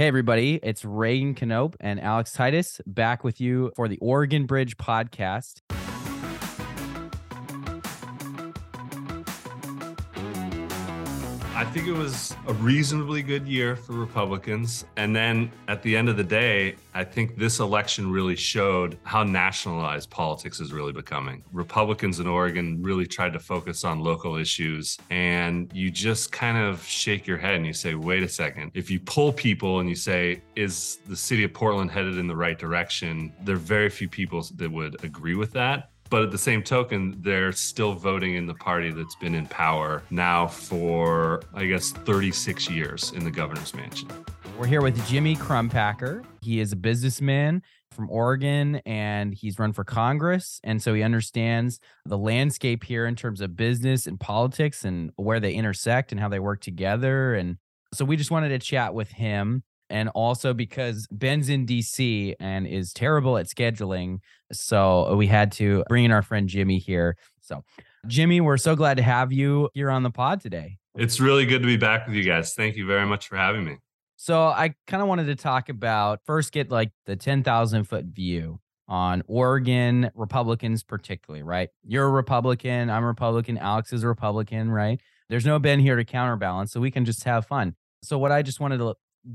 Hey, everybody, it's Reagan Knopp and Alex Titus back with you for the Oregon Bridge podcast. I think it was a reasonably good year for Republicans. And then at the end of the day, I think this election really showed how nationalized politics is really becoming. Republicans in Oregon really tried to focus on local issues. And you just kind of shake your head and you say, wait a second. If you pull people and you say, is the city of Portland headed in the right direction? There are very few people that would agree with that. But at the same token, they're still voting in the party that's been in power now for, I guess, 36 years in the governor's mansion. We're here with Jimmy Crumpacker. He is a businessman from Oregon and he's run for Congress. And so he understands the landscape here in terms of business and politics and where they intersect and how they work together. And so we just wanted to chat with him and also because Ben's in DC and is terrible at scheduling. So we had to bring in our friend Jimmy here. So, Jimmy, we're so glad to have you here on the pod today. It's really good to be back with you guys. Thank you very much for having me. So, I kind of wanted to talk about first get like the 10,000 foot view on Oregon Republicans, particularly, right? You're a Republican. I'm a Republican. Alex is a Republican, right? There's no Ben here to counterbalance. So we can just have fun. So, what I just wanted to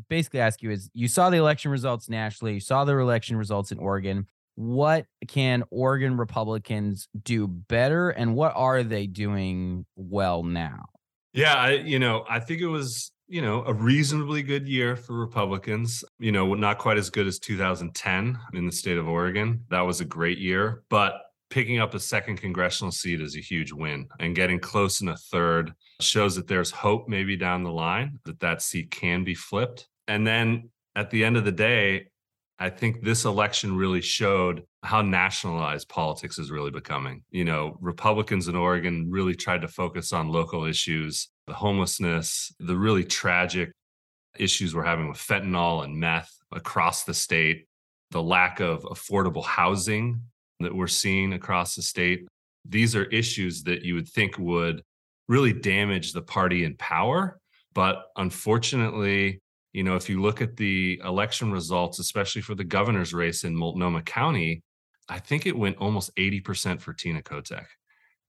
basically ask you is you saw the election results nationally, you saw the election results in Oregon. What can Oregon Republicans do better and what are they doing well now? Yeah, I, you know, I think it was, you know, a reasonably good year for Republicans. You know, not quite as good as 2010 in the state of Oregon. That was a great year, but picking up a second congressional seat is a huge win and getting close in a third shows that there's hope maybe down the line that that seat can be flipped. And then at the end of the day i think this election really showed how nationalized politics is really becoming. You know republicans in oregon really tried to focus on local issues the homelessness the really tragic issues we're having with fentanyl and meth across the state the lack of affordable housing that we're seeing across the state. These are issues that you would think would really damage the party in power. But unfortunately, you know, if you look at the election results, especially for the governor's race in Multnomah County, I think it went almost 80% for Tina Kotek.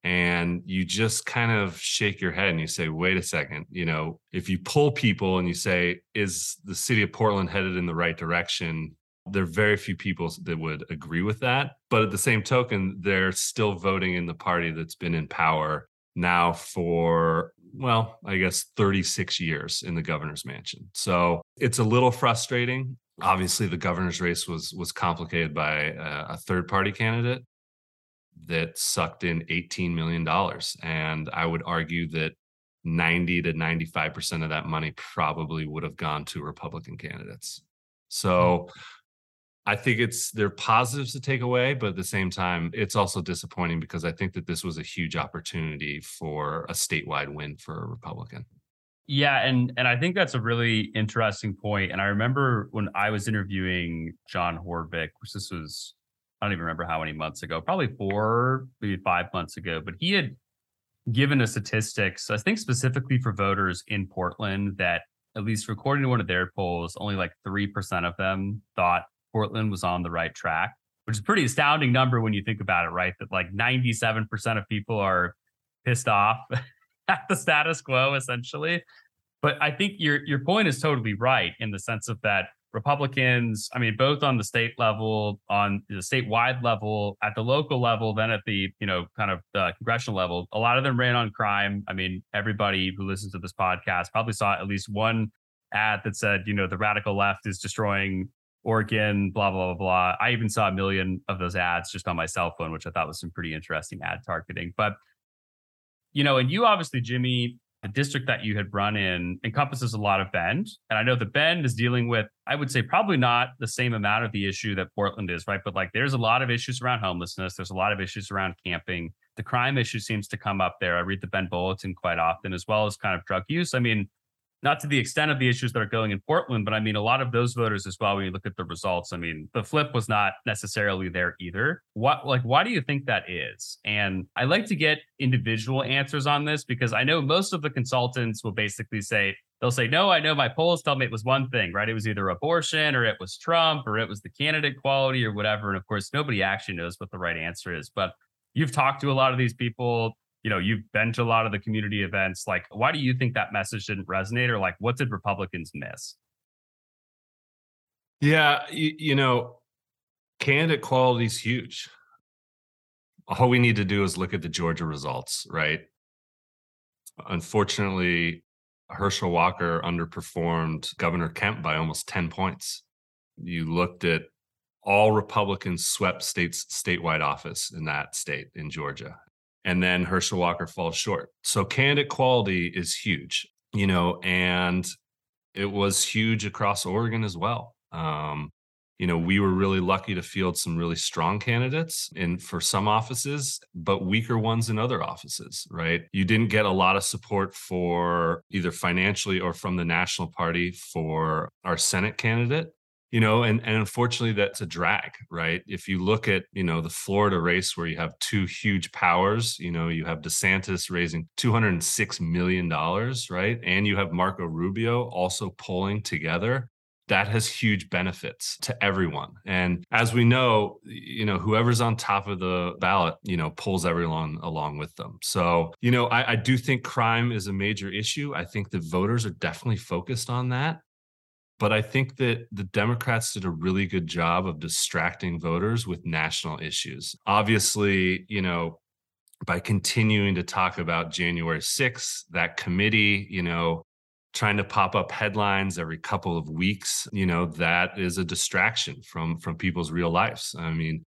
And you just kind of shake your head and you say, wait a second, you know, if you pull people and you say, is the city of Portland headed in the right direction? There are very few people that would agree with that. But at the same token, they're still voting in the party that's been in power now for, well, I guess 36 years in the governor's mansion. So it's a little frustrating. Obviously, the governor's race was was complicated by a, a third party candidate that sucked in 18 million dollars, and I would argue that 90 to 95 percent of that money probably would have gone to Republican candidates. So hmm. I think it's there are positives to take away, but at the same time, it's also disappointing because I think that this was a huge opportunity for a statewide win for a Republican. Yeah, and and I think that's a really interesting point. And I remember when I was interviewing John Horvick, which this was I don't even remember how many months ago, probably four, maybe five months ago, but he had given a statistics, I think specifically for voters in Portland, that at least according to one of their polls, only like 3% of them thought Portland was on the right track, which is a pretty astounding number when you think about it, right? That like 97% of people are pissed off at the status quo, essentially. But I think your your point is totally right in the sense of that Republicans, I mean, both on the state level, on the statewide level, at the local level, then at the, you know, kind of the congressional level, a lot of them ran on crime. I mean, everybody who listens to this podcast probably saw at least one ad that said, you know, the radical left is destroying Oregon, blah, blah, blah, blah. I even saw a million of those ads just on my cell phone, which I thought was some pretty interesting ad targeting. But, you know, and you obviously, Jimmy, the district that you had run in encompasses a lot of Bend. And I know the Bend is dealing with, I would say, probably not the same amount of the issue that Portland is, right? But like there's a lot of issues around homelessness, there's a lot of issues around camping. The crime issue seems to come up there. I read the Bend Bulletin quite often, as well as kind of drug use. I mean, not to the extent of the issues that are going in Portland, but I mean, a lot of those voters as well, when you look at the results, I mean, the flip was not necessarily there either. What, like, why do you think that is? And I like to get individual answers on this because I know most of the consultants will basically say they'll say, no, I know my polls tell me it was one thing, right? It was either abortion or it was Trump or it was the candidate quality or whatever. And of course, nobody actually knows what the right answer is. But you've talked to a lot of these people, you know, you've been to a lot of the community events. Like, why do you think that message didn't resonate? Or like, what did Republicans miss? Yeah, you, you know, candidate quality is huge. All we need to do is look at the Georgia results, right? Unfortunately, Herschel Walker underperformed Governor Kemp by almost 10 points. You looked at all Republicans swept states statewide office in that state in Georgia. And then Herschel Walker falls short. So candidate quality is huge, you know, and it was huge across Oregon as well. Um, you know, we were really lucky to field some really strong candidates in for some offices, but weaker ones in other offices, right? You didn't get a lot of support for either financially or from the national party for our Senate candidate. You know, and, and unfortunately that's a drag, right? If you look at, you know, the Florida race where you have two huge powers, you know, you have DeSantis raising $206 million, right? And you have Marco Rubio also pulling together that has huge benefits to everyone. And as we know, you know, whoever's on top of the ballot, you know, pulls everyone along with them. So, you know, I, I do think crime is a major issue. I think the voters are definitely focused on that. But I think that the Democrats did a really good job of distracting voters with national issues. Obviously, you know, by continuing to talk about January 6th, that committee, you know, trying to pop up headlines every couple of weeks you know that is a distraction from from people's real lives i mean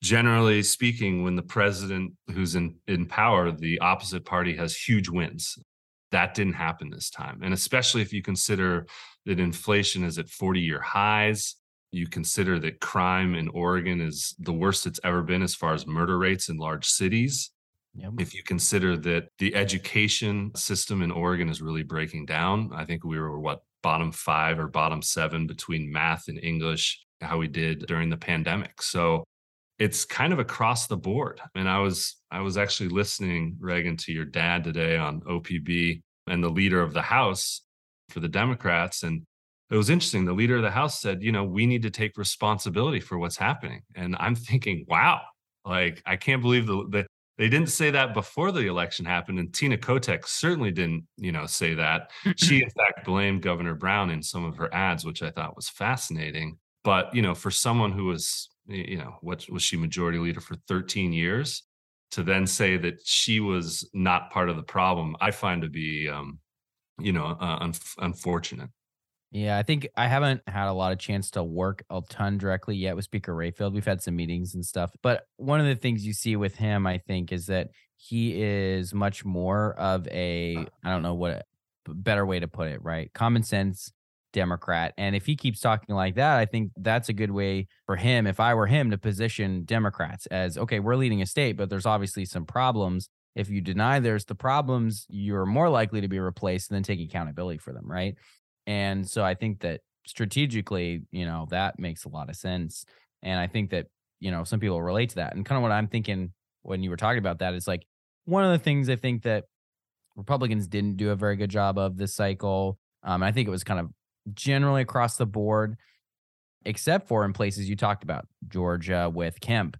generally speaking when the president who's in in power the opposite party has huge wins that didn't happen this time and especially if you consider that inflation is at 40 year highs you consider that crime in oregon is the worst it's ever been as far as murder rates in large cities Yep. If you consider that the education system in Oregon is really breaking down, I think we were what bottom five or bottom seven between math and English, how we did during the pandemic. So it's kind of across the board. I mean, I was I was actually listening, Reagan, to your dad today on OPB and the leader of the House for the Democrats. And it was interesting. The leader of the House said, you know, we need to take responsibility for what's happening. And I'm thinking, wow, like I can't believe the, the they didn't say that before the election happened, and Tina Kotek certainly didn't, you know, say that. she, in fact, blamed Governor Brown in some of her ads, which I thought was fascinating. But you know, for someone who was, you know, what was she majority leader for 13 years, to then say that she was not part of the problem, I find to be, um, you know, uh, un- unfortunate. Yeah, I think I haven't had a lot of chance to work a ton directly yet with Speaker Rayfield. We've had some meetings and stuff, but one of the things you see with him, I think, is that he is much more of a I don't know what better way to put it, right? Common sense Democrat. And if he keeps talking like that, I think that's a good way for him, if I were him, to position Democrats as okay, we're leading a state, but there's obviously some problems. If you deny there's the problems, you're more likely to be replaced then take accountability for them, right? And so I think that strategically, you know, that makes a lot of sense. And I think that, you know, some people relate to that. And kind of what I'm thinking when you were talking about that is like one of the things I think that Republicans didn't do a very good job of this cycle. Um, I think it was kind of generally across the board, except for in places you talked about, Georgia with Kemp,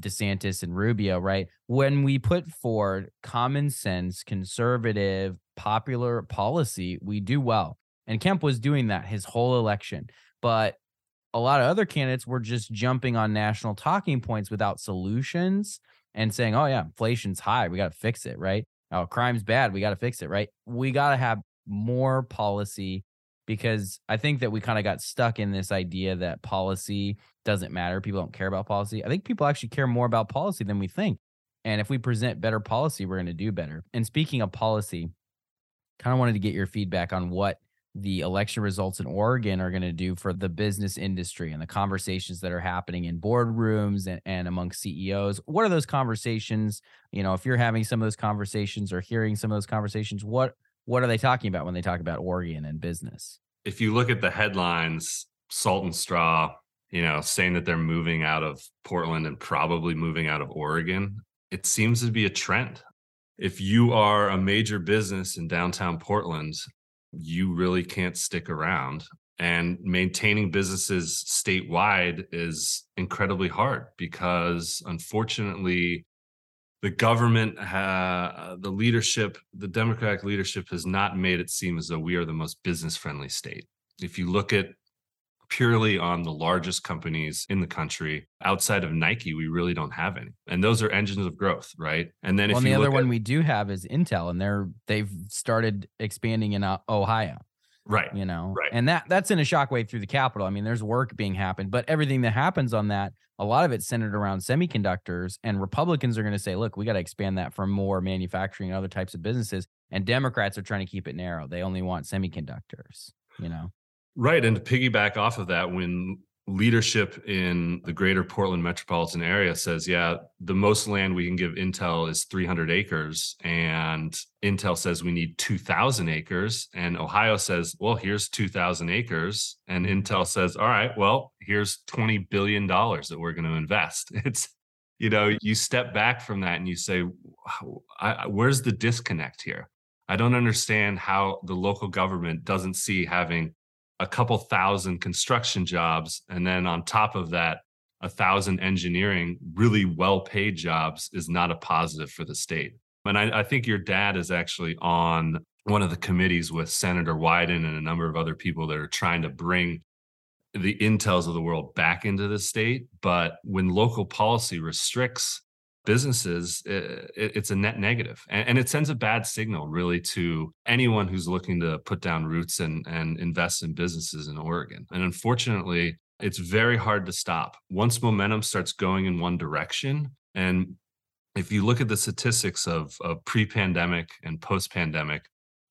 DeSantis, and Rubio, right? When we put forward common sense, conservative, popular policy, we do well. And Kemp was doing that his whole election. But a lot of other candidates were just jumping on national talking points without solutions and saying, oh, yeah, inflation's high. We got to fix it, right? Oh, crime's bad. We got to fix it, right? We got to have more policy because I think that we kind of got stuck in this idea that policy doesn't matter. People don't care about policy. I think people actually care more about policy than we think. And if we present better policy, we're going to do better. And speaking of policy, kind of wanted to get your feedback on what the election results in Oregon are going to do for the business industry and the conversations that are happening in boardrooms and, and among CEOs. What are those conversations? You know, if you're having some of those conversations or hearing some of those conversations, what what are they talking about when they talk about Oregon and business? If you look at the headlines, Salt and Straw, you know, saying that they're moving out of Portland and probably moving out of Oregon, it seems to be a trend. If you are a major business in downtown Portland you really can't stick around. And maintaining businesses statewide is incredibly hard because unfortunately, the government, ha- the leadership, the Democratic leadership has not made it seem as though we are the most business friendly state. If you look at purely on the largest companies in the country. Outside of Nike, we really don't have any, and those are engines of growth, right? And then well, if the other at, one we do have is Intel, and they're they've started expanding in uh, Ohio. Right. You know, right. and that that's in a shockwave through the Capitol. I mean, there's work being happened, but everything that happens on that, a lot of it's centered around semiconductors. And Republicans are going to say, look, we got to expand that for more manufacturing and other types of businesses. And Democrats are trying to keep it narrow. They only want semiconductors, you know. Right. And to piggyback off of that, when leadership in the greater Portland metropolitan area says, yeah, the most land we can give Intel is 300 acres, and Intel says we need 2,000 acres, and Ohio says, well, here's 2,000 acres, and Intel says, all right, well, here's 20 billion dollars that we're going to invest. It's you know, you step back from that and you say, where's the disconnect here? I don't understand how the local government doesn't see having a couple thousand construction jobs and then on top of that a thousand engineering really well paid jobs is not a positive for the state. And I, I, think your dad is actually on one of the committees with senator wyden and a number of other people that are trying to bring the intels of the world back into the state. But when local policy restricts businesses, it, it's a net negative. And, and, it sends a bad signal really to anyone who's looking to put down roots and, and invest in businesses in Oregon. And unfortunately, it's very hard to stop. Once momentum starts going in one direction, and if you look at the statistics of, of pre pandemic and post pandemic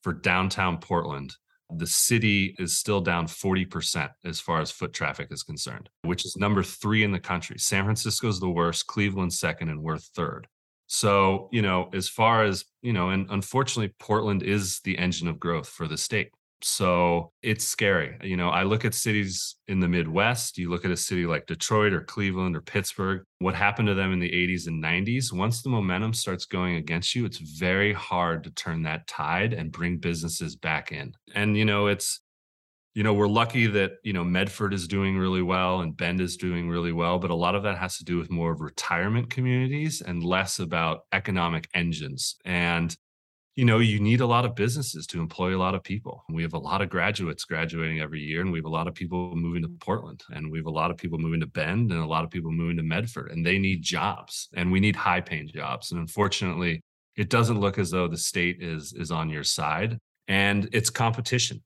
for downtown Portland, the city is still down 40% as far as foot traffic is concerned, which is number three in the country. San Francisco is the worst, Cleveland second, and we're third. So, you know, as far as, you know, and unfortunately, Portland is the engine of growth for the state. So it's scary. You know, I look at cities in the Midwest, you look at a city like Detroit or Cleveland or Pittsburgh, what happened to them in the 80s and 90s. Once the momentum starts going against you, it's very hard to turn that tide and bring businesses back in. And, you know, it's, you know, we're lucky that, you know, Medford is doing really well and Bend is doing really well, but a lot of that has to do with more of retirement communities and less about economic engines. And you know, you need a lot of businesses to employ a lot of people. We have a lot of graduates graduating every year, and we have a lot of people moving to Portland, and we have a lot of people moving to Bend, and a lot of people moving to Medford, and they need jobs, and we need high paying jobs. And unfortunately, it doesn't look as though the state is is on your side, and it's competition.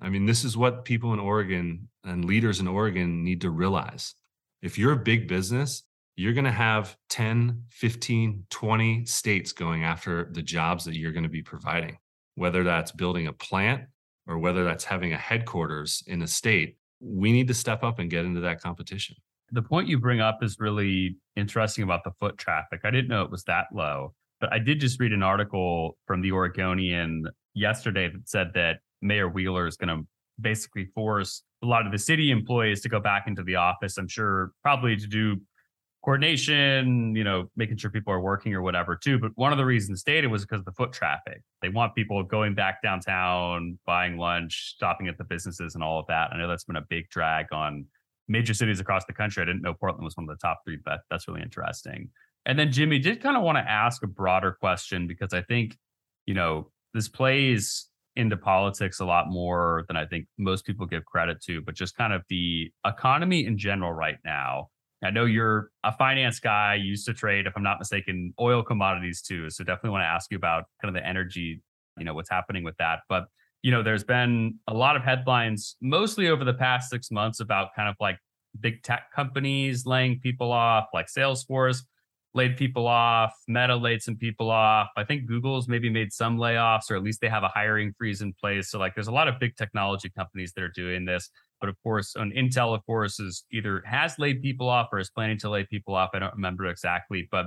I mean, this is what people in Oregon and leaders in Oregon need to realize. If you're a big business, you're going to have 10, 15, 20 states going after the jobs that you're going to be providing, whether that's building a plant or whether that's having a headquarters in a state. We need to step up and get into that competition. The point you bring up is really interesting about the foot traffic. I didn't know it was that low, but I did just read an article from the Oregonian yesterday that said that Mayor Wheeler is going to basically force a lot of the city employees to go back into the office. I'm sure probably to do coordination, you know, making sure people are working or whatever too. But one of the reasons stated was because of the foot traffic. They want people going back downtown, buying lunch, stopping at the businesses and all of that. I know that's been a big drag on major cities across the country. I didn't know Portland was one of the top three, but that's really interesting. And then Jimmy did kind of want to ask a broader question because I think, you know, this plays into politics a lot more than I think most people give credit to, but just kind of the economy in general right now I know you're a finance guy, used to trade, if I'm not mistaken, oil commodities too. So definitely want to ask you about kind of the energy, you know, what's happening with that. But, you know, there's been a lot of headlines, mostly over the past six months, about kind of like big tech companies laying people off, like Salesforce laid people off, Meta laid some people off. I think Google's maybe made some layoffs, or at least they have a hiring freeze in place. So, like, there's a lot of big technology companies that are doing this. But of course, on Intel, of course, is either has laid people off or is planning to lay people off. I don't remember exactly, but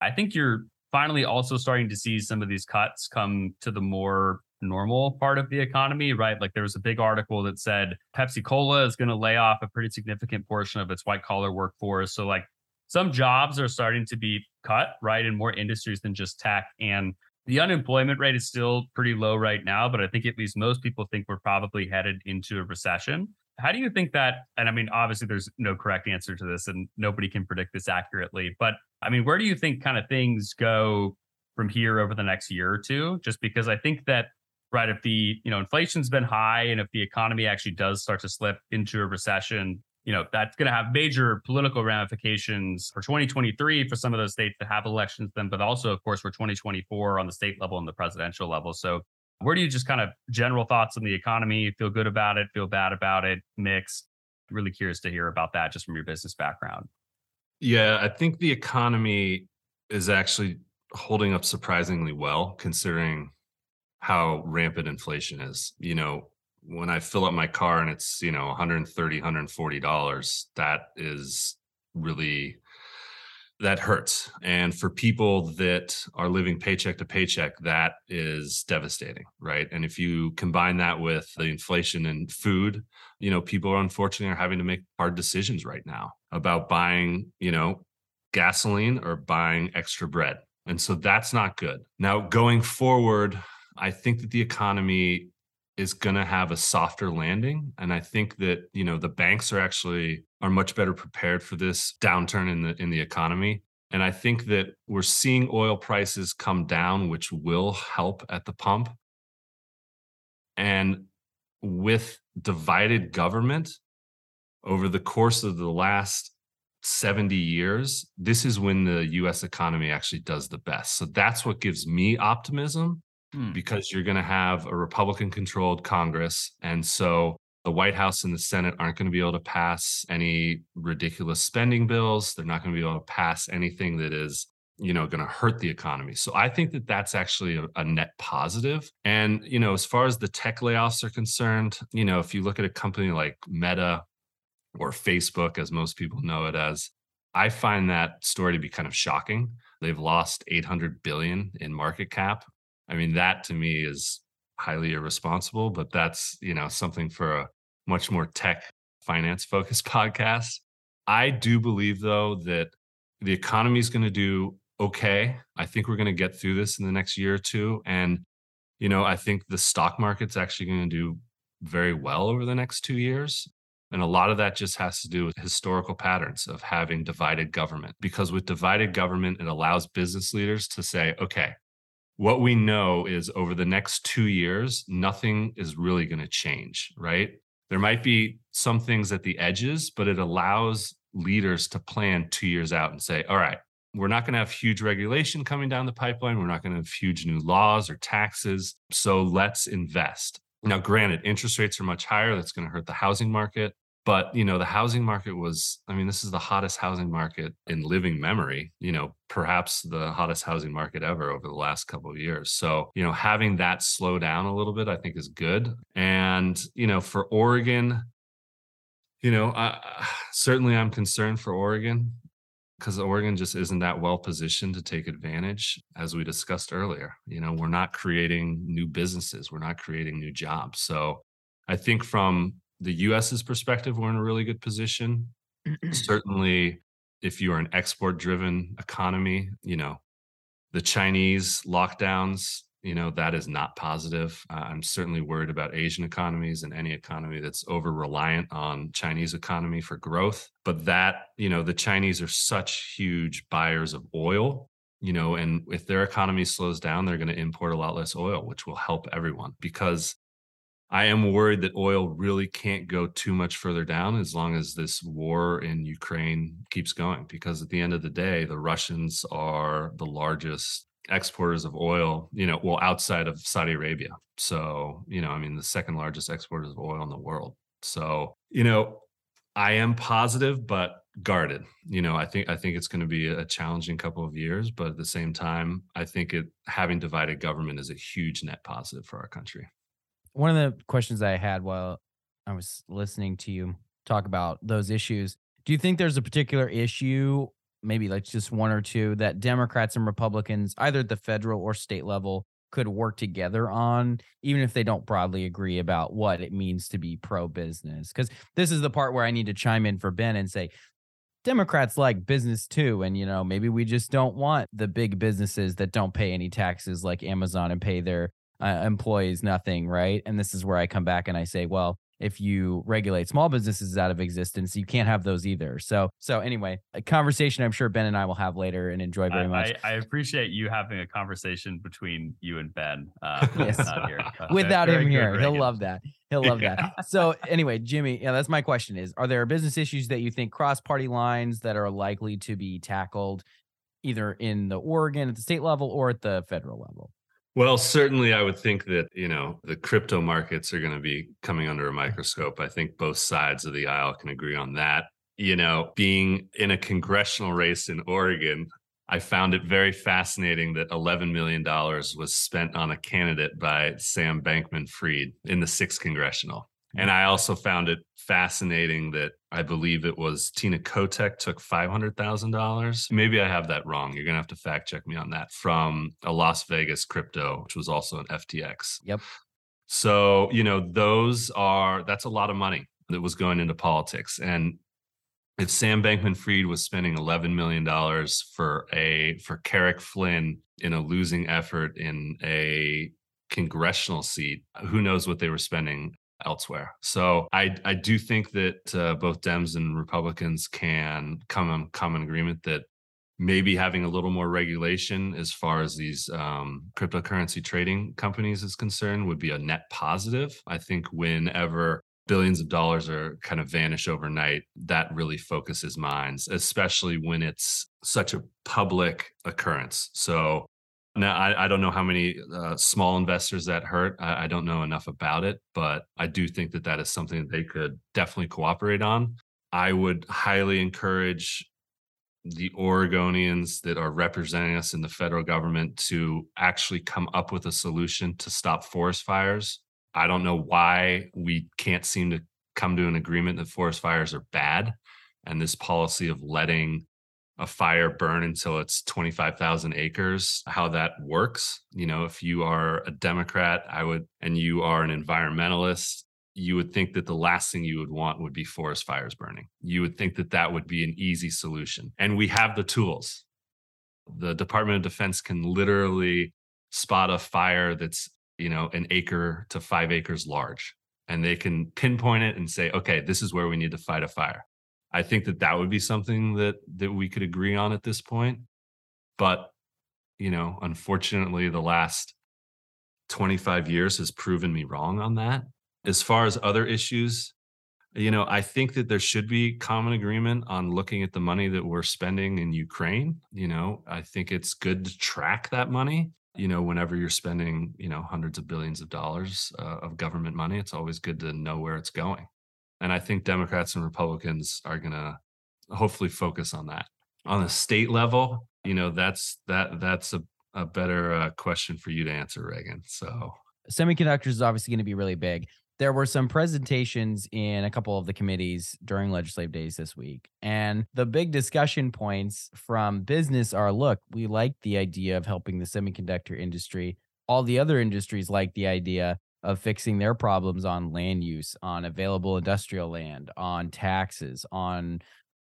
I think you're finally also starting to see some of these cuts come to the more normal part of the economy, right? Like there was a big article that said Pepsi Cola is going to lay off a pretty significant portion of its white collar workforce. So like some jobs are starting to be cut, right, in more industries than just tech. And the unemployment rate is still pretty low right now, but I think at least most people think we're probably headed into a recession. How do you think that? And I mean, obviously, there's no correct answer to this, and nobody can predict this accurately. But I mean, where do you think kind of things go from here over the next year or two? Just because I think that, right, if the you know inflation's been high, and if the economy actually does start to slip into a recession, you know that's going to have major political ramifications for 2023 for some of those states that have elections then but also of course for 2024 on the state level and the presidential level so where do you just kind of general thoughts on the economy? Feel good about it? Feel bad about it? Mixed really curious to hear about that just from your business background. Yeah i think the economy is actually holding up surprisingly well considering how rampant inflation is. You know when I fill up my car and it's, you know, 130, 140 dollars, that is really that hurts. And for people that are living paycheck to paycheck, that is devastating, right? And if you combine that with the inflation in food, you know, people are unfortunately are having to make hard decisions right now about buying, you know, gasoline or buying extra bread. And so that's not good. Now, going forward, I think that the economy is going to have a softer landing and i think that you know the banks are actually are much better prepared for this downturn in the in the economy and i think that we're seeing oil prices come down which will help at the pump and with divided government over the course of the last 70 years this is when the US economy actually does the best so that's what gives me optimism hmm. because you're going to have a Republican controlled Congress. And so the White House and the Senate aren't going to be able to pass any ridiculous spending bills. They're not going to be able to pass anything that is you know going to hurt the economy. So i think that that's actually a, a, net positive. And you know as far as the tech layoffs are concerned you know if you look at a company like meta or facebook as most people know it as i find that story to be kind of shocking. They've lost 800 billion in market cap. I mean, that to me is highly irresponsible, but that's, you know, something for a much more tech finance focused podcast. I do believe though that the economy is going to do okay. I think we're going to get through this in the next year or two. And, you know, I think the stock market's actually going to do very well over the next two years. And a lot of that just has to do with historical patterns of having divided government. Because with divided government, it allows business leaders to say, okay, what we know is over the next two years, nothing is really going to change, right? There might be some things at the edges, but it allows leaders to plan two years out and say, all right, we're not going to have huge regulation coming down the pipeline. We're not going to have huge new laws or taxes. So let's invest. Now, granted, interest rates are much higher. That's going to hurt the housing market but you know the housing market was i mean this is the hottest housing market in living memory you know perhaps the hottest housing market ever over the last couple of years so you know having that slow down a little bit i think is good and you know for oregon you know I, certainly i'm concerned for oregon because Oregon just isn't that well positioned to take advantage, as we discussed earlier. You know, we're not creating new businesses, we're not creating new jobs. So I think from the US's perspective, we're in a really good position. Certainly, if you are an export driven economy, you know, the Chinese lockdowns, you know, that is not positive. Uh, I'm certainly worried about Asian economies and any economy that's over reliant on Chinese economy for growth. But that, you know, the Chinese are such huge buyers of oil, you know, and if their economy slows down, they're going to import a lot less oil, which will help everyone because I am worried that oil really can't go too much further down as long as this war in Ukraine keeps going. Because at the end of the day, the Russians are the largest exporters of oil, you know, well, outside of Saudi Arabia. So, you know, I mean, the second largest exporters of oil in the world. So, you know, I am positive, but guarded. You know, I think I think it's going to be a challenging couple of years, but at the same time, I think it having divided government is a huge net positive for our country one of the questions I had while I was listening to you talk about those issues, do you think there's a particular issue, maybe like just one or two, that Democrats and Republicans, either at the federal or state level, could work together on, even if they don't broadly agree about what it means to be pro business? Because this is the part where I need to chime in for Ben and say, Democrats like business too. And, you know, maybe we just don't want the big businesses that don't pay any taxes like Amazon and pay their uh, employees nothing. Right. And this is where I come back and I say, well, if you regulate small businesses out of existence you can't have those either so so anyway a conversation i'm sure ben and i will have later and enjoy very much I, I appreciate you having a conversation between you and ben uh, Yes. here. Uh, without him here he'll love that he'll love that so anyway jimmy yeah that's my question is are there business issues that you think cross party lines that are likely to be tackled either in the oregon at the state level or at the federal level Well, certainly, I would think that you know the crypto markets are going to be coming under a microscope. I think both sides of the aisle can agree on that. You know, being in a congressional race in Oregon, I found it very fascinating that $11 million was spent on a candidate by Sam Bankman Fried in the sixth congressional. And I also found it fascinating that I believe it was Tina Kotek took $500,000. Maybe I have that wrong. You're going to have to fact check me on that from a Las Vegas crypto, which was also an FTX. Yep. So, you know, those are, that's a lot of money that was going into politics. And if Sam Bankman Fried was spending $11 million for a, for Carrick Flynn in a losing effort in a congressional seat, who knows what they were spending elsewhere. So I I do think that uh, both Dems and Republicans can come on common agreement that maybe having a little more regulation as far as these um, cryptocurrency trading companies is concerned would be a net positive. I think whenever billions of dollars are kind of vanish overnight, that really focuses minds, especially when it's such a public occurrence. So now, I, I don't know how many uh, small investors that hurt. I, I don't know enough about it, but I do think that that is something that they could definitely cooperate on. I would highly encourage the Oregonians that are representing us in the federal government to actually come up with a solution to stop forest fires. I don't know why we can't seem to come to an agreement that forest fires are bad. And this policy of letting a fire burn until it's 25,000 acres, how that works. You know, if you are a Democrat, I would, and you are an environmentalist, you would think that the last thing you would want would be forest fires burning. You would think that that would be an easy solution. And we have the tools. The Department of Defense can literally spot a fire that's, you know, an acre to five acres large, and they can pinpoint it and say, okay, this is where we need to fight a fire. I think that that would be something that that we could agree on at this point. But you know, unfortunately, the last 25 years has proven me wrong on that. As far as other issues, you know, I think that there should be common agreement on looking at the money that we're spending in Ukraine. You know, I think it's good to track that money. You know, whenever you're spending, you know, hundreds of billions of dollars uh, of government money, it's always good to know where it's going. And I think Democrats and Republicans are going to hopefully focus on that. On the state level, you know, that's that that's a, a better uh, question for you to answer, Reagan. So semiconductors is obviously going to be really big. There were some presentations in a couple of the committees during legislative days this week. And the big discussion points from business are look, we like the idea of helping the semiconductor industry. All the other industries like the idea of fixing their problems on land use, on available industrial land, on taxes, on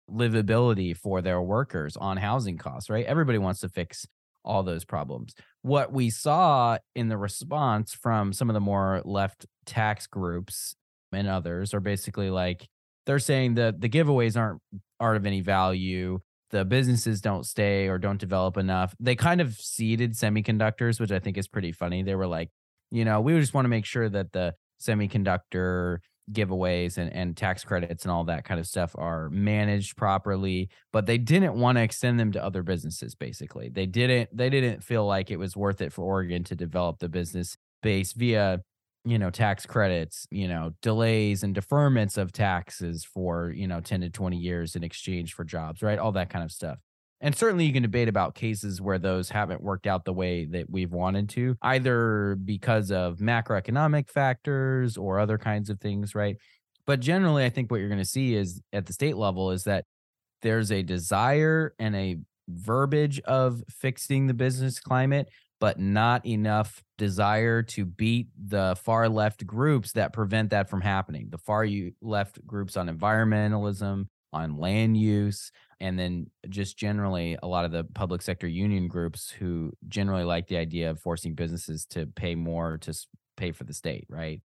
livability for their workers, on housing costs, right? Everybody wants to fix all those problems. What we saw in the response from some of the more left tax groups and others are basically like they're saying that the giveaways aren't aren't of any value. The businesses don't stay or don't develop enough. They kind of ceded semiconductors, which I think is pretty funny. They were like, you know, we just want to make sure that the semiconductor giveaways and, and tax credits and all that kind of stuff are managed properly but they didn't want to extend them to other businesses basically. They didn't they didn't feel like it was worth it for oregon to develop the business base via you know tax credits you know delays and deferments of taxes for you know 10 to 20 years in exchange for jobs right? All that kind of stuff and certainly you can debate about cases where those haven't worked out the way that we've wanted to, either because of macroeconomic factors or other kinds of things, right? But generally, I think what you're going to see is at the state level is that there's a desire and a verbiage of fixing the business climate, but not enough desire to beat the far left groups that prevent that from happening. The far left groups on environmentalism, on land use, and then just generally a lot of the public sector union groups who generally like the idea of forcing businesses to pay more to pay for the state, right?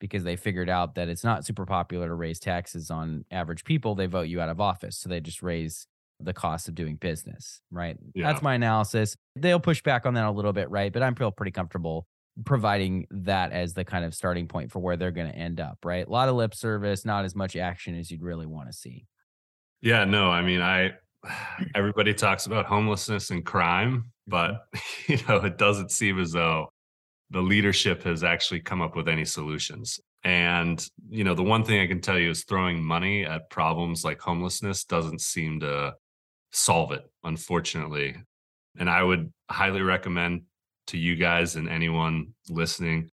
Because they figured out that it's not super popular to raise taxes on average people. They vote you out of office. So they just raise the cost of doing business, right? Yeah. That's my analysis. They'll push back on that a little bit, right? But I'm feel pretty comfortable providing that as the kind of starting point for where they're going to end up, right? A lot of lip service, not as much action as you'd really want to see. Yeah, no, I mean, I everybody talks about homelessness and crime, but you know, it doesn't seem as though the leadership has actually come up with any solutions. And you know, the one thing I can tell you is throwing money at problems like homelessness doesn't seem to solve it, unfortunately. And I would highly recommend to you guys and anyone listening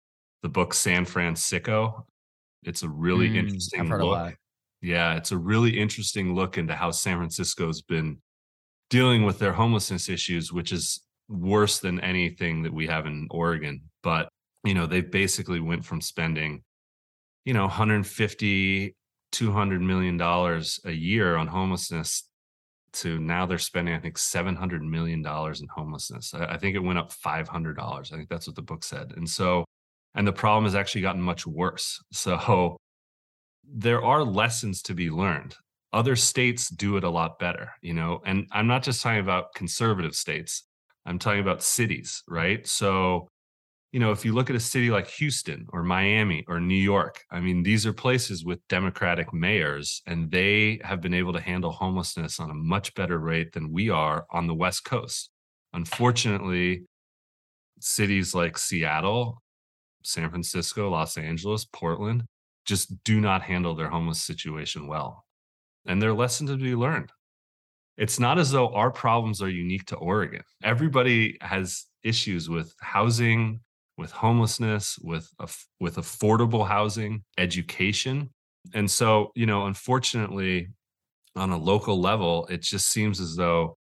the book San Fransicko. It's a really mm, interesting look. Yeah, it's a really interesting look into how San Francisco's been dealing with their homelessness issues, which is worse than anything that we have in Oregon. But, you know, they basically went from spending, you know, 150, 200 million dollars a year on homelessness to now they're spending, I think, seven hundred million dollars in homelessness. I, I, think it went up five hundred dollars. I think that's what the book said. And so, and the problem has actually gotten much worse. So, there are lessons to be learned. Other states do it a lot better, you know. And I'm not just talking about conservative states. I'm talking about cities, right? So, you know, if you look at a city like Houston or Miami or New York, I mean, these are places with Democratic mayors, and they have been able to handle homelessness on a much better rate than we are on the West Coast. Unfortunately, cities like Seattle, San Francisco, Los Angeles, Portland just do not handle their homeless situation well. And there are lessons to be learned. It's not as though our problems are unique to Oregon. Everybody has issues with housing, with homelessness, with with affordable housing, education. And so, you know, unfortunately, on a local level, it just seems as though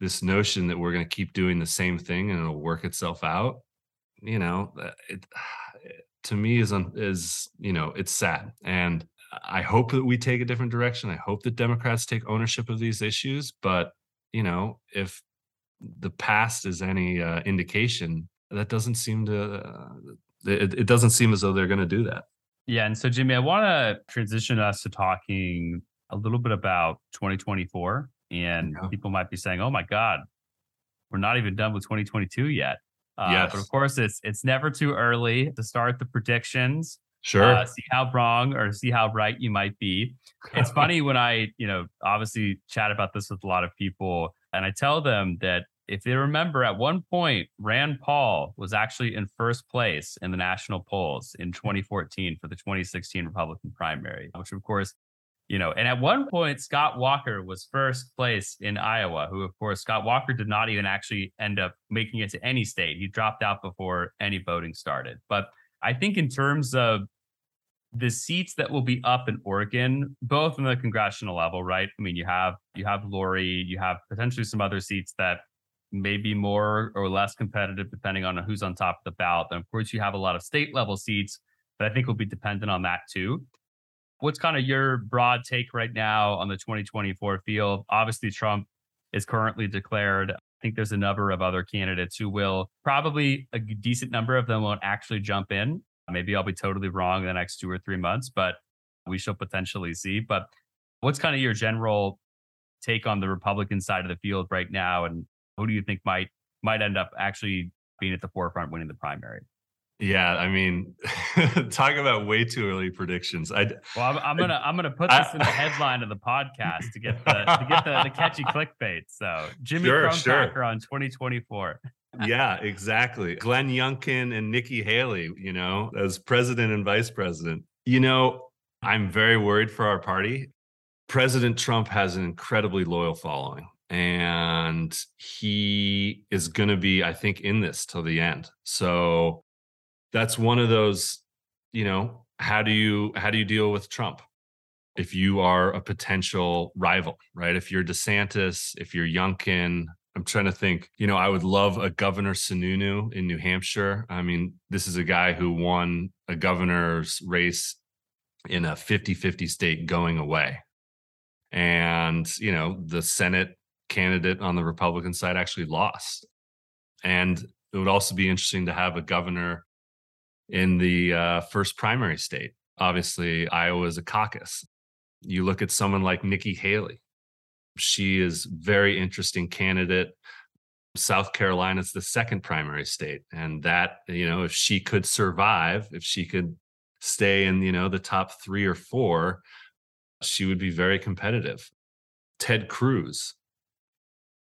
this notion that we're going to keep doing the same thing and it'll work itself out, you know, it, to me is is you know it's sad. And i hope that we take a different direction. I hope that democrats take ownership of these issues. But you know if the past is any uh, indication that doesn't seem to uh, it, it doesn't seem as though they're going to do that. Yeah and so jimmy i want to transition us to talking a little bit about 2024 and yeah. people might be saying oh my god we're not even done with 2022 yet uh, yes. But of course, it's it's never too early to start the predictions. Sure. Uh, see how wrong or see how right you might be. It's funny when I, you know, obviously chat about this with a lot of people, and I tell them that if they remember, at one point, Rand Paul was actually in first place in the national polls in 2014 for the 2016 Republican primary, which of course you know, and at one point, Scott Walker was first place in Iowa, who, of course, Scott Walker did not even actually end up making it to any state. He dropped out before any voting started. But I think, in terms of the seats that will be up in Oregon, both in the congressional level, right? I mean, you have you have Lori, you have potentially some other seats that may be more or less competitive depending on who's on top of the ballot. And of course, you have a lot of state level seats that I think will be dependent on that too. What's kind of your broad take right now on the 2024 field? Obviously, Trump is currently declared. I think there's a number of other candidates who will probably a decent number of them won't actually jump in. Maybe I'll be totally wrong in the next two or three months, but we shall potentially see. But what's kind of your general take on the Republican side of the field right now, and who do you think might might end up actually being at the forefront winning the primary? Yeah, I mean, talk about way too early predictions. I well, I'm, I'm gonna I'm gonna put this I, in the headline of the podcast to get the to get the, the catchy clickbait. So Jimmy sure, sure. on 2024. yeah, exactly. Glenn Youngkin and Nikki Haley, you know, as president and vice president. You know, I'm very worried for our party. President Trump has an incredibly loyal following and he is going to be i think in this till the end so that's one of those you know how do you how do you deal with trump? If you are a potential rival right? If you're desantis if you're youngkin i'm trying to think you know i would love a governor sununu in new hampshire. I mean this is a guy who won a governor's race in a 50-50 state going away. And, you know, the Senate candidate on the Republican side actually lost. And it would also be interesting to have a governor in the uh, first primary state. Obviously, Iowa is a caucus. You look at someone like Nikki Haley. She is very interesting candidate. South Carolina is the second primary state, and that you know if she could survive, if she could stay in you know the top three or four, she would be very competitive. Ted Cruz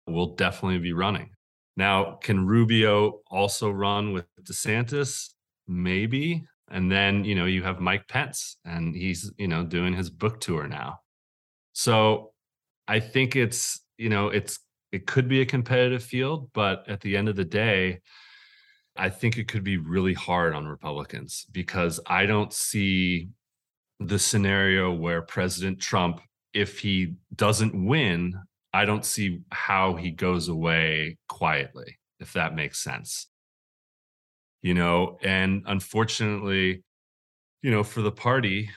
will definitely be running. Now, can Rubio also run with DeSantis? Maybe. And then, you know, you have Mike Pence and he's, you know, doing his book tour now. So I think it's, you know, it's, it could be a competitive field, but at the end of the day, I think it could be really hard on Republicans because I don't see the scenario where President Trump, if he doesn't win, I don't see how he goes away quietly, if that makes sense. You know, and unfortunately, you know, for the party,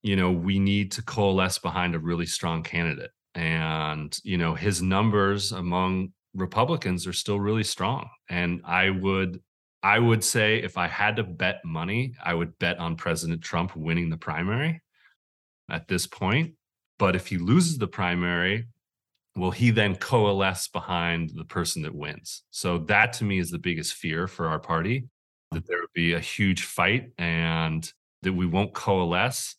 you know, we need to coalesce behind a really strong candidate. And, you know, his numbers among Republicans are still really strong. And I would I would say if I had to bet money, I would bet on President Trump winning the primary at this point. But if he loses the primary, will he then coalesce behind the person that wins? So that to me is the biggest fear for our party that there would be a huge fight and that we won't coalesce.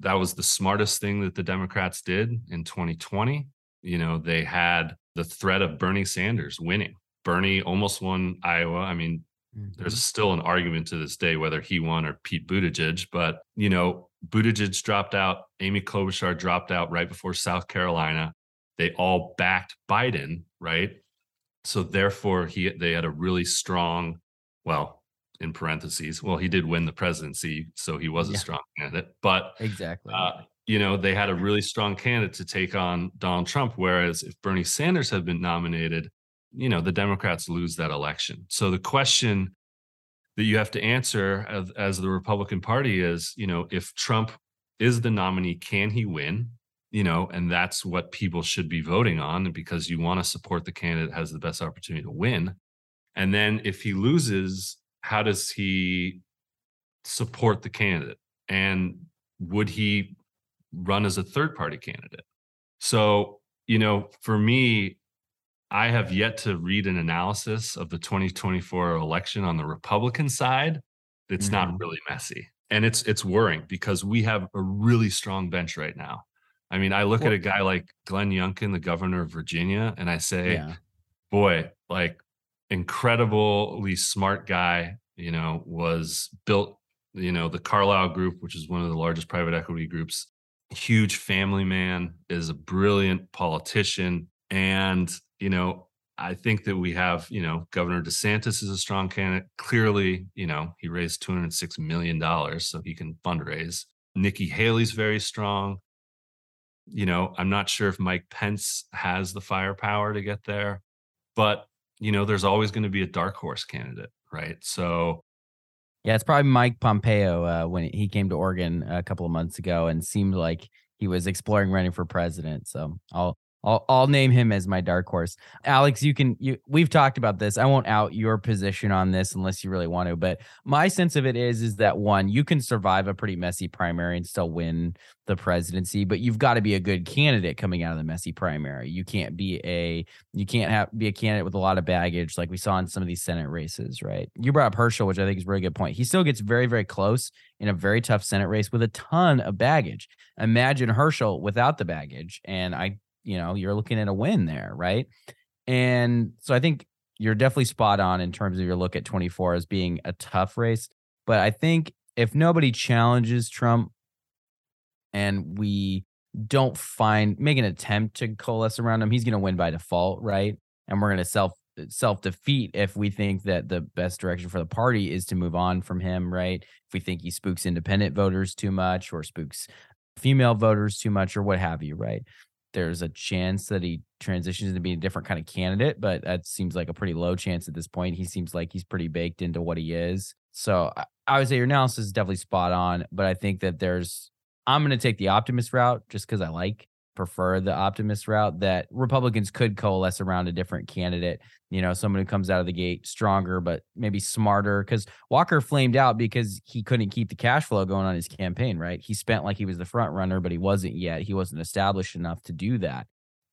That was the smartest thing that the Democrats did in 2020. You know, they had the threat of Bernie Sanders winning. Bernie almost won Iowa. I mean, mm-hmm. there's still an argument to this day whether he won or Pete Buttigieg, but you know, Buttigieg dropped out, Amy Klobuchar dropped out right before South Carolina. They all backed Biden, right? So therefore, he they had a really strong, well, in parentheses, well, he did win the presidency, so he was a yeah. strong candidate. But exactly, uh, you know, they had a really strong candidate to take on Donald Trump. Whereas if Bernie Sanders had been nominated, you know, the Democrats lose that election. So the question that you have to answer as, as the Republican Party is, you know, if Trump is the nominee, can he win? You know, and that's what people should be voting on because you want to support the candidate that has the best opportunity to win. And then if he loses, how does he support the candidate? And would he run as a third party candidate. So, you know, for me, I have yet to read an analysis of the 2024 election on the Republican side that's mm-hmm. not really messy. And it's it's worrying because we have a really strong bench right now. I mean, I look well, at a guy like Glenn Youngkin, the governor of Virginia, and I say, yeah. boy, like incredibly smart guy, you know, was built, you know, the Carlyle Group, which is one of the largest private equity groups huge family man, is a brilliant politician. And, you know, I think that we have, you know, Governor DeSantis is a strong candidate. Clearly, you know, he raised $206 million so he can fundraise. Nikki Haley's very strong. You know, I'm not sure if Mike Pence has the firepower to get there, but, you know, there's always going to be a dark horse candidate, right? So yeah, it's probably Mike Pompeo uh, when he came to Oregon a couple of months ago and seemed like he was exploring running for president. So I'll I'll I'll name him as my dark horse. Alex, you can you we've talked about this. I won't out your position on this unless you really want to, but my sense of it is is that one, you can survive a pretty messy primary and still win the presidency, but you've got to be a good candidate coming out of the messy primary. You can't be a you can't have be a candidate with a lot of baggage like we saw in some of these Senate races, right? You brought up Herschel, which I think is a very good point. He still gets very, very close in a very tough Senate race with a ton of baggage. Imagine Herschel without the baggage. And I you know, you're looking at a win there, right? And so I think you're definitely spot on in terms of your look at 24 as being a tough race. But I think if nobody challenges Trump and we don't find make an attempt to coalesce around him, he's going to win by default, right? And we're going to self uh, self defeat if we think that the best direction for the party is to move on from him, right? If we think he spooks independent voters too much or spooks female voters too much or what have you, right? There's a chance that he transitions into being a different kind of candidate, but that seems like a pretty low chance at this point. He seems like he's pretty baked into what he is. So I would say your analysis is definitely spot on, but I think that there's I'm going to take the optimist route just because I like prefer the optimist route that Republicans could coalesce around a different candidate, you know, someone who comes out of the gate stronger, but maybe smarter. Because Walker flamed out because he couldn't keep the cash flow going on his campaign, right? He spent like he was the front runner, but he wasn't yet. He wasn't established enough to do that.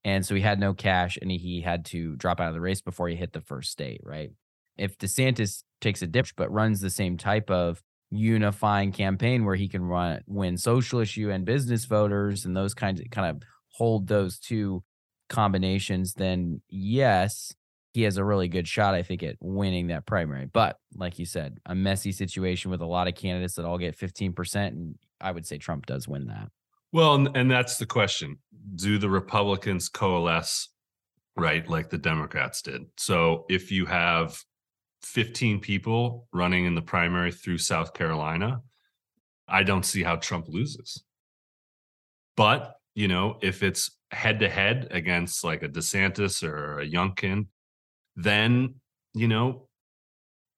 And so he had no cash and he had to drop out of the race before he hit the first state, right? If DeSantis takes a dip but runs the same type of unifying campaign where he can run win social issue and business voters and those kinds of kind of hold those two combinations, then yes, he has a really good shot, I think, at winning that primary. But like you said, a messy situation with a lot of candidates that all get 15%. And I would say Trump does win that. Well, and, and that's the question. Do the Republicans coalesce, right, like the Democrats did? So if you have 15 people running in the primary through South Carolina, I don't see how Trump loses. But, you know, if it's head to head against like a DeSantis or a Youngkin, then, you know,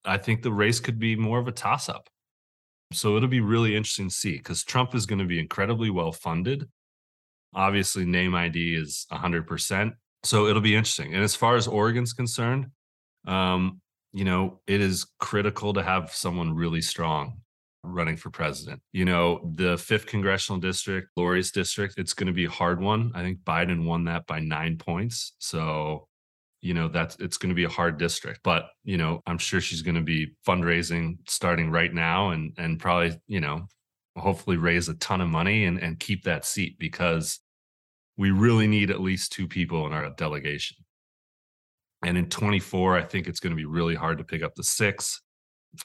I think the race could be more of a toss up. So it'll be really interesting to see because Trump is going to be incredibly well funded. Obviously, name ID is 100%. So it'll be interesting. And as far as Oregon's concerned, um, you know, it is critical to have someone really strong running for president. You know, the fifth congressional district, Lori's district, it's going to be a hard one. I think Biden won that by nine points. So, you know, that's it's going to be a hard district. But, you know, I'm sure she's going to be fundraising starting right now and and probably, you know, hopefully raise a ton of money and, and keep that seat because we really need at least two people in our delegation. And in 24, I think it's going to be really hard to pick up the six.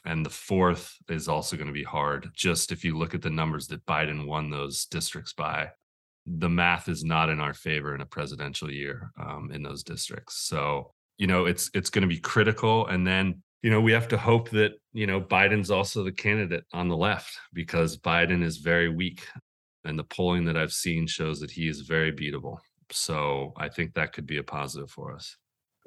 And the fourth is also going to be hard. Just if you look at the numbers that Biden won those districts by, the math is not in our favor in a presidential year um, in those districts. So, you know, it's it's going to be critical. And then, you know, we have to hope that, you know, Biden's also the candidate on the left because Biden is very weak. And the polling that I've seen shows that he is very beatable. So I think that could be a positive for us.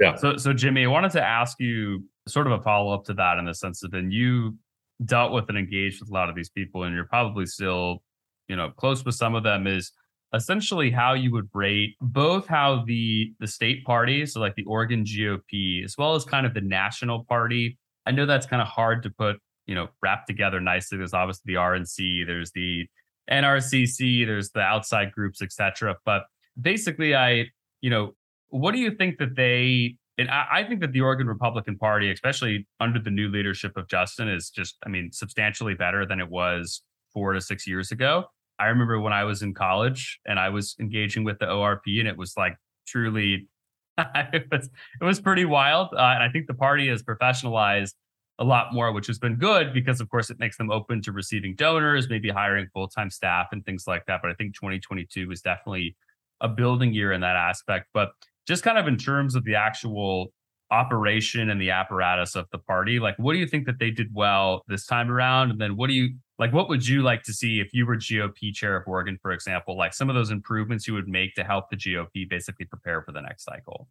Yeah. So, so Jimmy, I wanted to ask you sort of a follow up to that in the sense that then you dealt with and engaged with a lot of these people, and you're probably still, you know, close with some of them. Is essentially how you would rate both how the the state parties, so like the Oregon GOP, as well as kind of the national party. I know that's kind of hard to put, you know, wrap together nicely. There's obviously the RNC, there's the NRCC, there's the outside groups, etc. But basically, I, you know, what do you think that they? And I, I think that the Oregon Republican Party, especially under the new leadership of Justin, is just, I mean, substantially better than it was four to six years ago. I remember when I was in college and I was engaging with the ORP, and it was like truly, it was it was pretty wild. Uh, and I think the party has professionalized a lot more, which has been good because, of course, it makes them open to receiving donors, maybe hiring full time staff and things like that. But I think 2022 was definitely a building year in that aspect. But just kind of in terms of the actual operation and the apparatus of the party like what do you think that they did well this time around? And then what do you like what would you like to see if you were gop chair of oregon for example like some of those improvements you would make to help the gop basically prepare for the next cycle?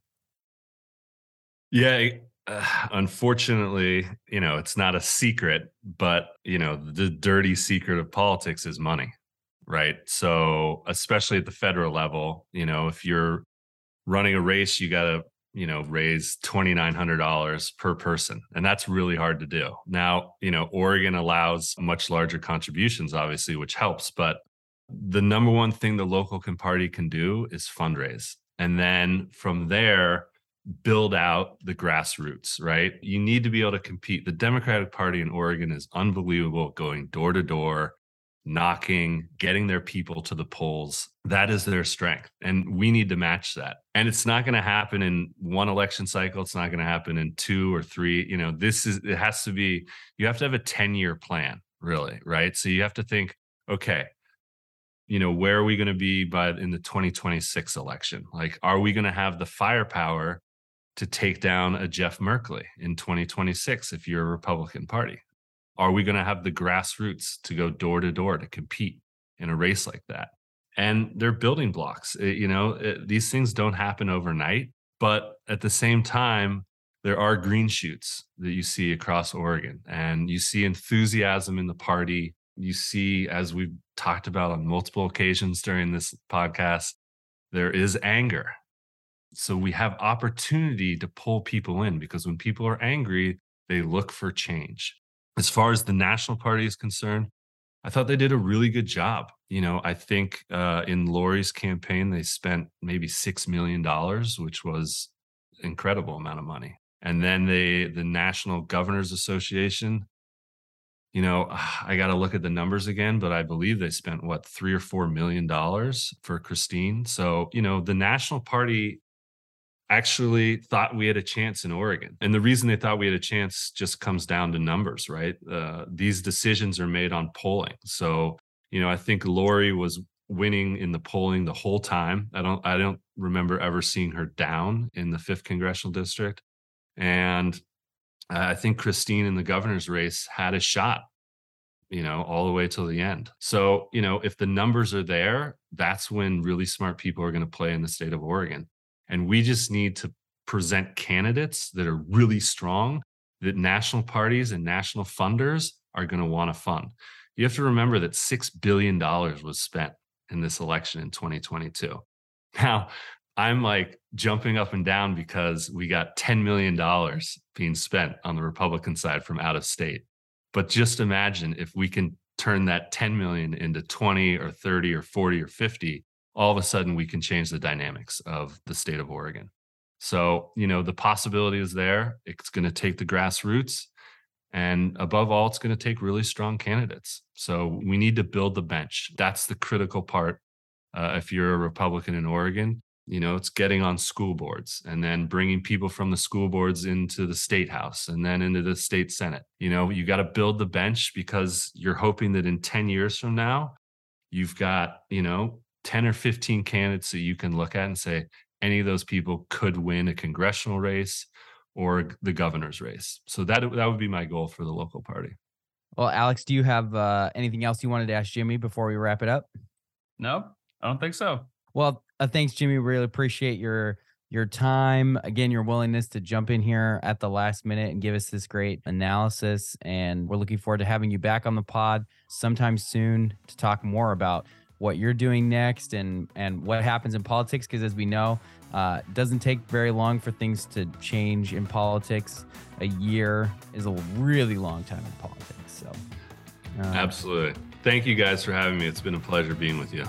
Yeah uh, unfortunately you know it's not a secret but you know the dirty secret of politics is money right? So especially at the federal level you know if you're running a race, you got to, you know, raise $2,900 per person. And that's really hard to do. Now, you know, Oregon allows much larger contributions, obviously, which helps. But the number one thing the local party can do is fundraise. And then from there, build out the grassroots, right? You need to be able to compete. The Democratic Party in Oregon is unbelievable going door to door, knocking, getting their people to the polls. That is their strength. And we need to match that. And it's not going to happen in one election cycle. It's not going to happen in two or three. You know, this is, it has to be, you have to have a 10 year plan, really, right? So you have to think, okay, you know, where are we going to be by in the 2026 election? Like, are we going to have the firepower to take down a Jeff Merkley in 2026 if you're a Republican Party? Are we going to have the grassroots to go door to door to compete in a race like that? And they're building blocks. It, you know, it, these things don't happen overnight, but at the same time, there are green shoots that you see across Oregon, and you see enthusiasm in the party. you see, as we've talked about on multiple occasions during this podcast, there is anger. So we have opportunity to pull people in because when people are angry, they look for change. As far as the National Party is concerned, I thought they did a really good job. You know, I think uh, in Lori's campaign, they spent maybe $6 million, which was incredible amount of money. And then they, the National Governors Association, you know, I got to look at the numbers again, but I believe they spent what three or four million dollars for Christine. So, you know, the National Party actually thought we had a chance in Oregon. And the reason they thought we had a chance just comes down to numbers, right? Uh, these decisions are made on polling. So, you know, I think Lori was winning in the polling the whole time. I don't I don't remember ever seeing her down in the 5th congressional district. And I think Christine in the governor's race had a shot, you know, all the way till the end. So, you know, if the numbers are there, that's when really smart people are going to play in the state of Oregon. And we just need to present candidates that are really strong that national parties and national funders are going to want to fund. You have to remember that $6 billion was spent in this election in 2022. Now, I'm like jumping up and down because we got $10 million being spent on the Republican side from out of state. But just imagine if we can turn that 10 million into 20 or 30 or 40 or 50, all of a sudden we can change the dynamics of the state of Oregon. So, you know, the possibility is there. It's going to take the grassroots. And above all, it's going to take really strong candidates. So we need to build the bench. That's the critical part. Uh, if you're a Republican in Oregon, you know it's getting on school boards and then bringing people from the school boards into the state house and then into the state senate you know you got to build the bench because you're hoping that in 10 years from now you've got you know 10 or 15 candidates that you can look at and say any of those people could win a congressional race or the governor's race. So that that would be my goal for the local party. Well alex do you have uh, anything else you wanted to ask jimmy before we wrap it up? No i don't think so. Well, uh, thanks, Jimmy. Really appreciate your your time. Again your willingness to jump in here at the last minute and give us this great analysis and we're looking forward to having you back on the pod sometime soon to talk more about what you're doing next and and what happens in politics because as we know uh, doesn't take very long for things to change in politics. A year is a really long time in politics so uh, absolutely. Thank you guys for having me. It's been a pleasure being with you